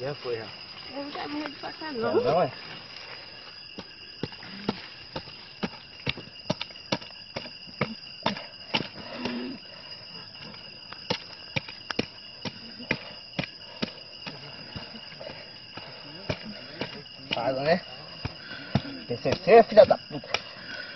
Já foi, já. Eu não quero morrer de facada, Não, não. não é? Fala, né? Tem certeza, filha da puta.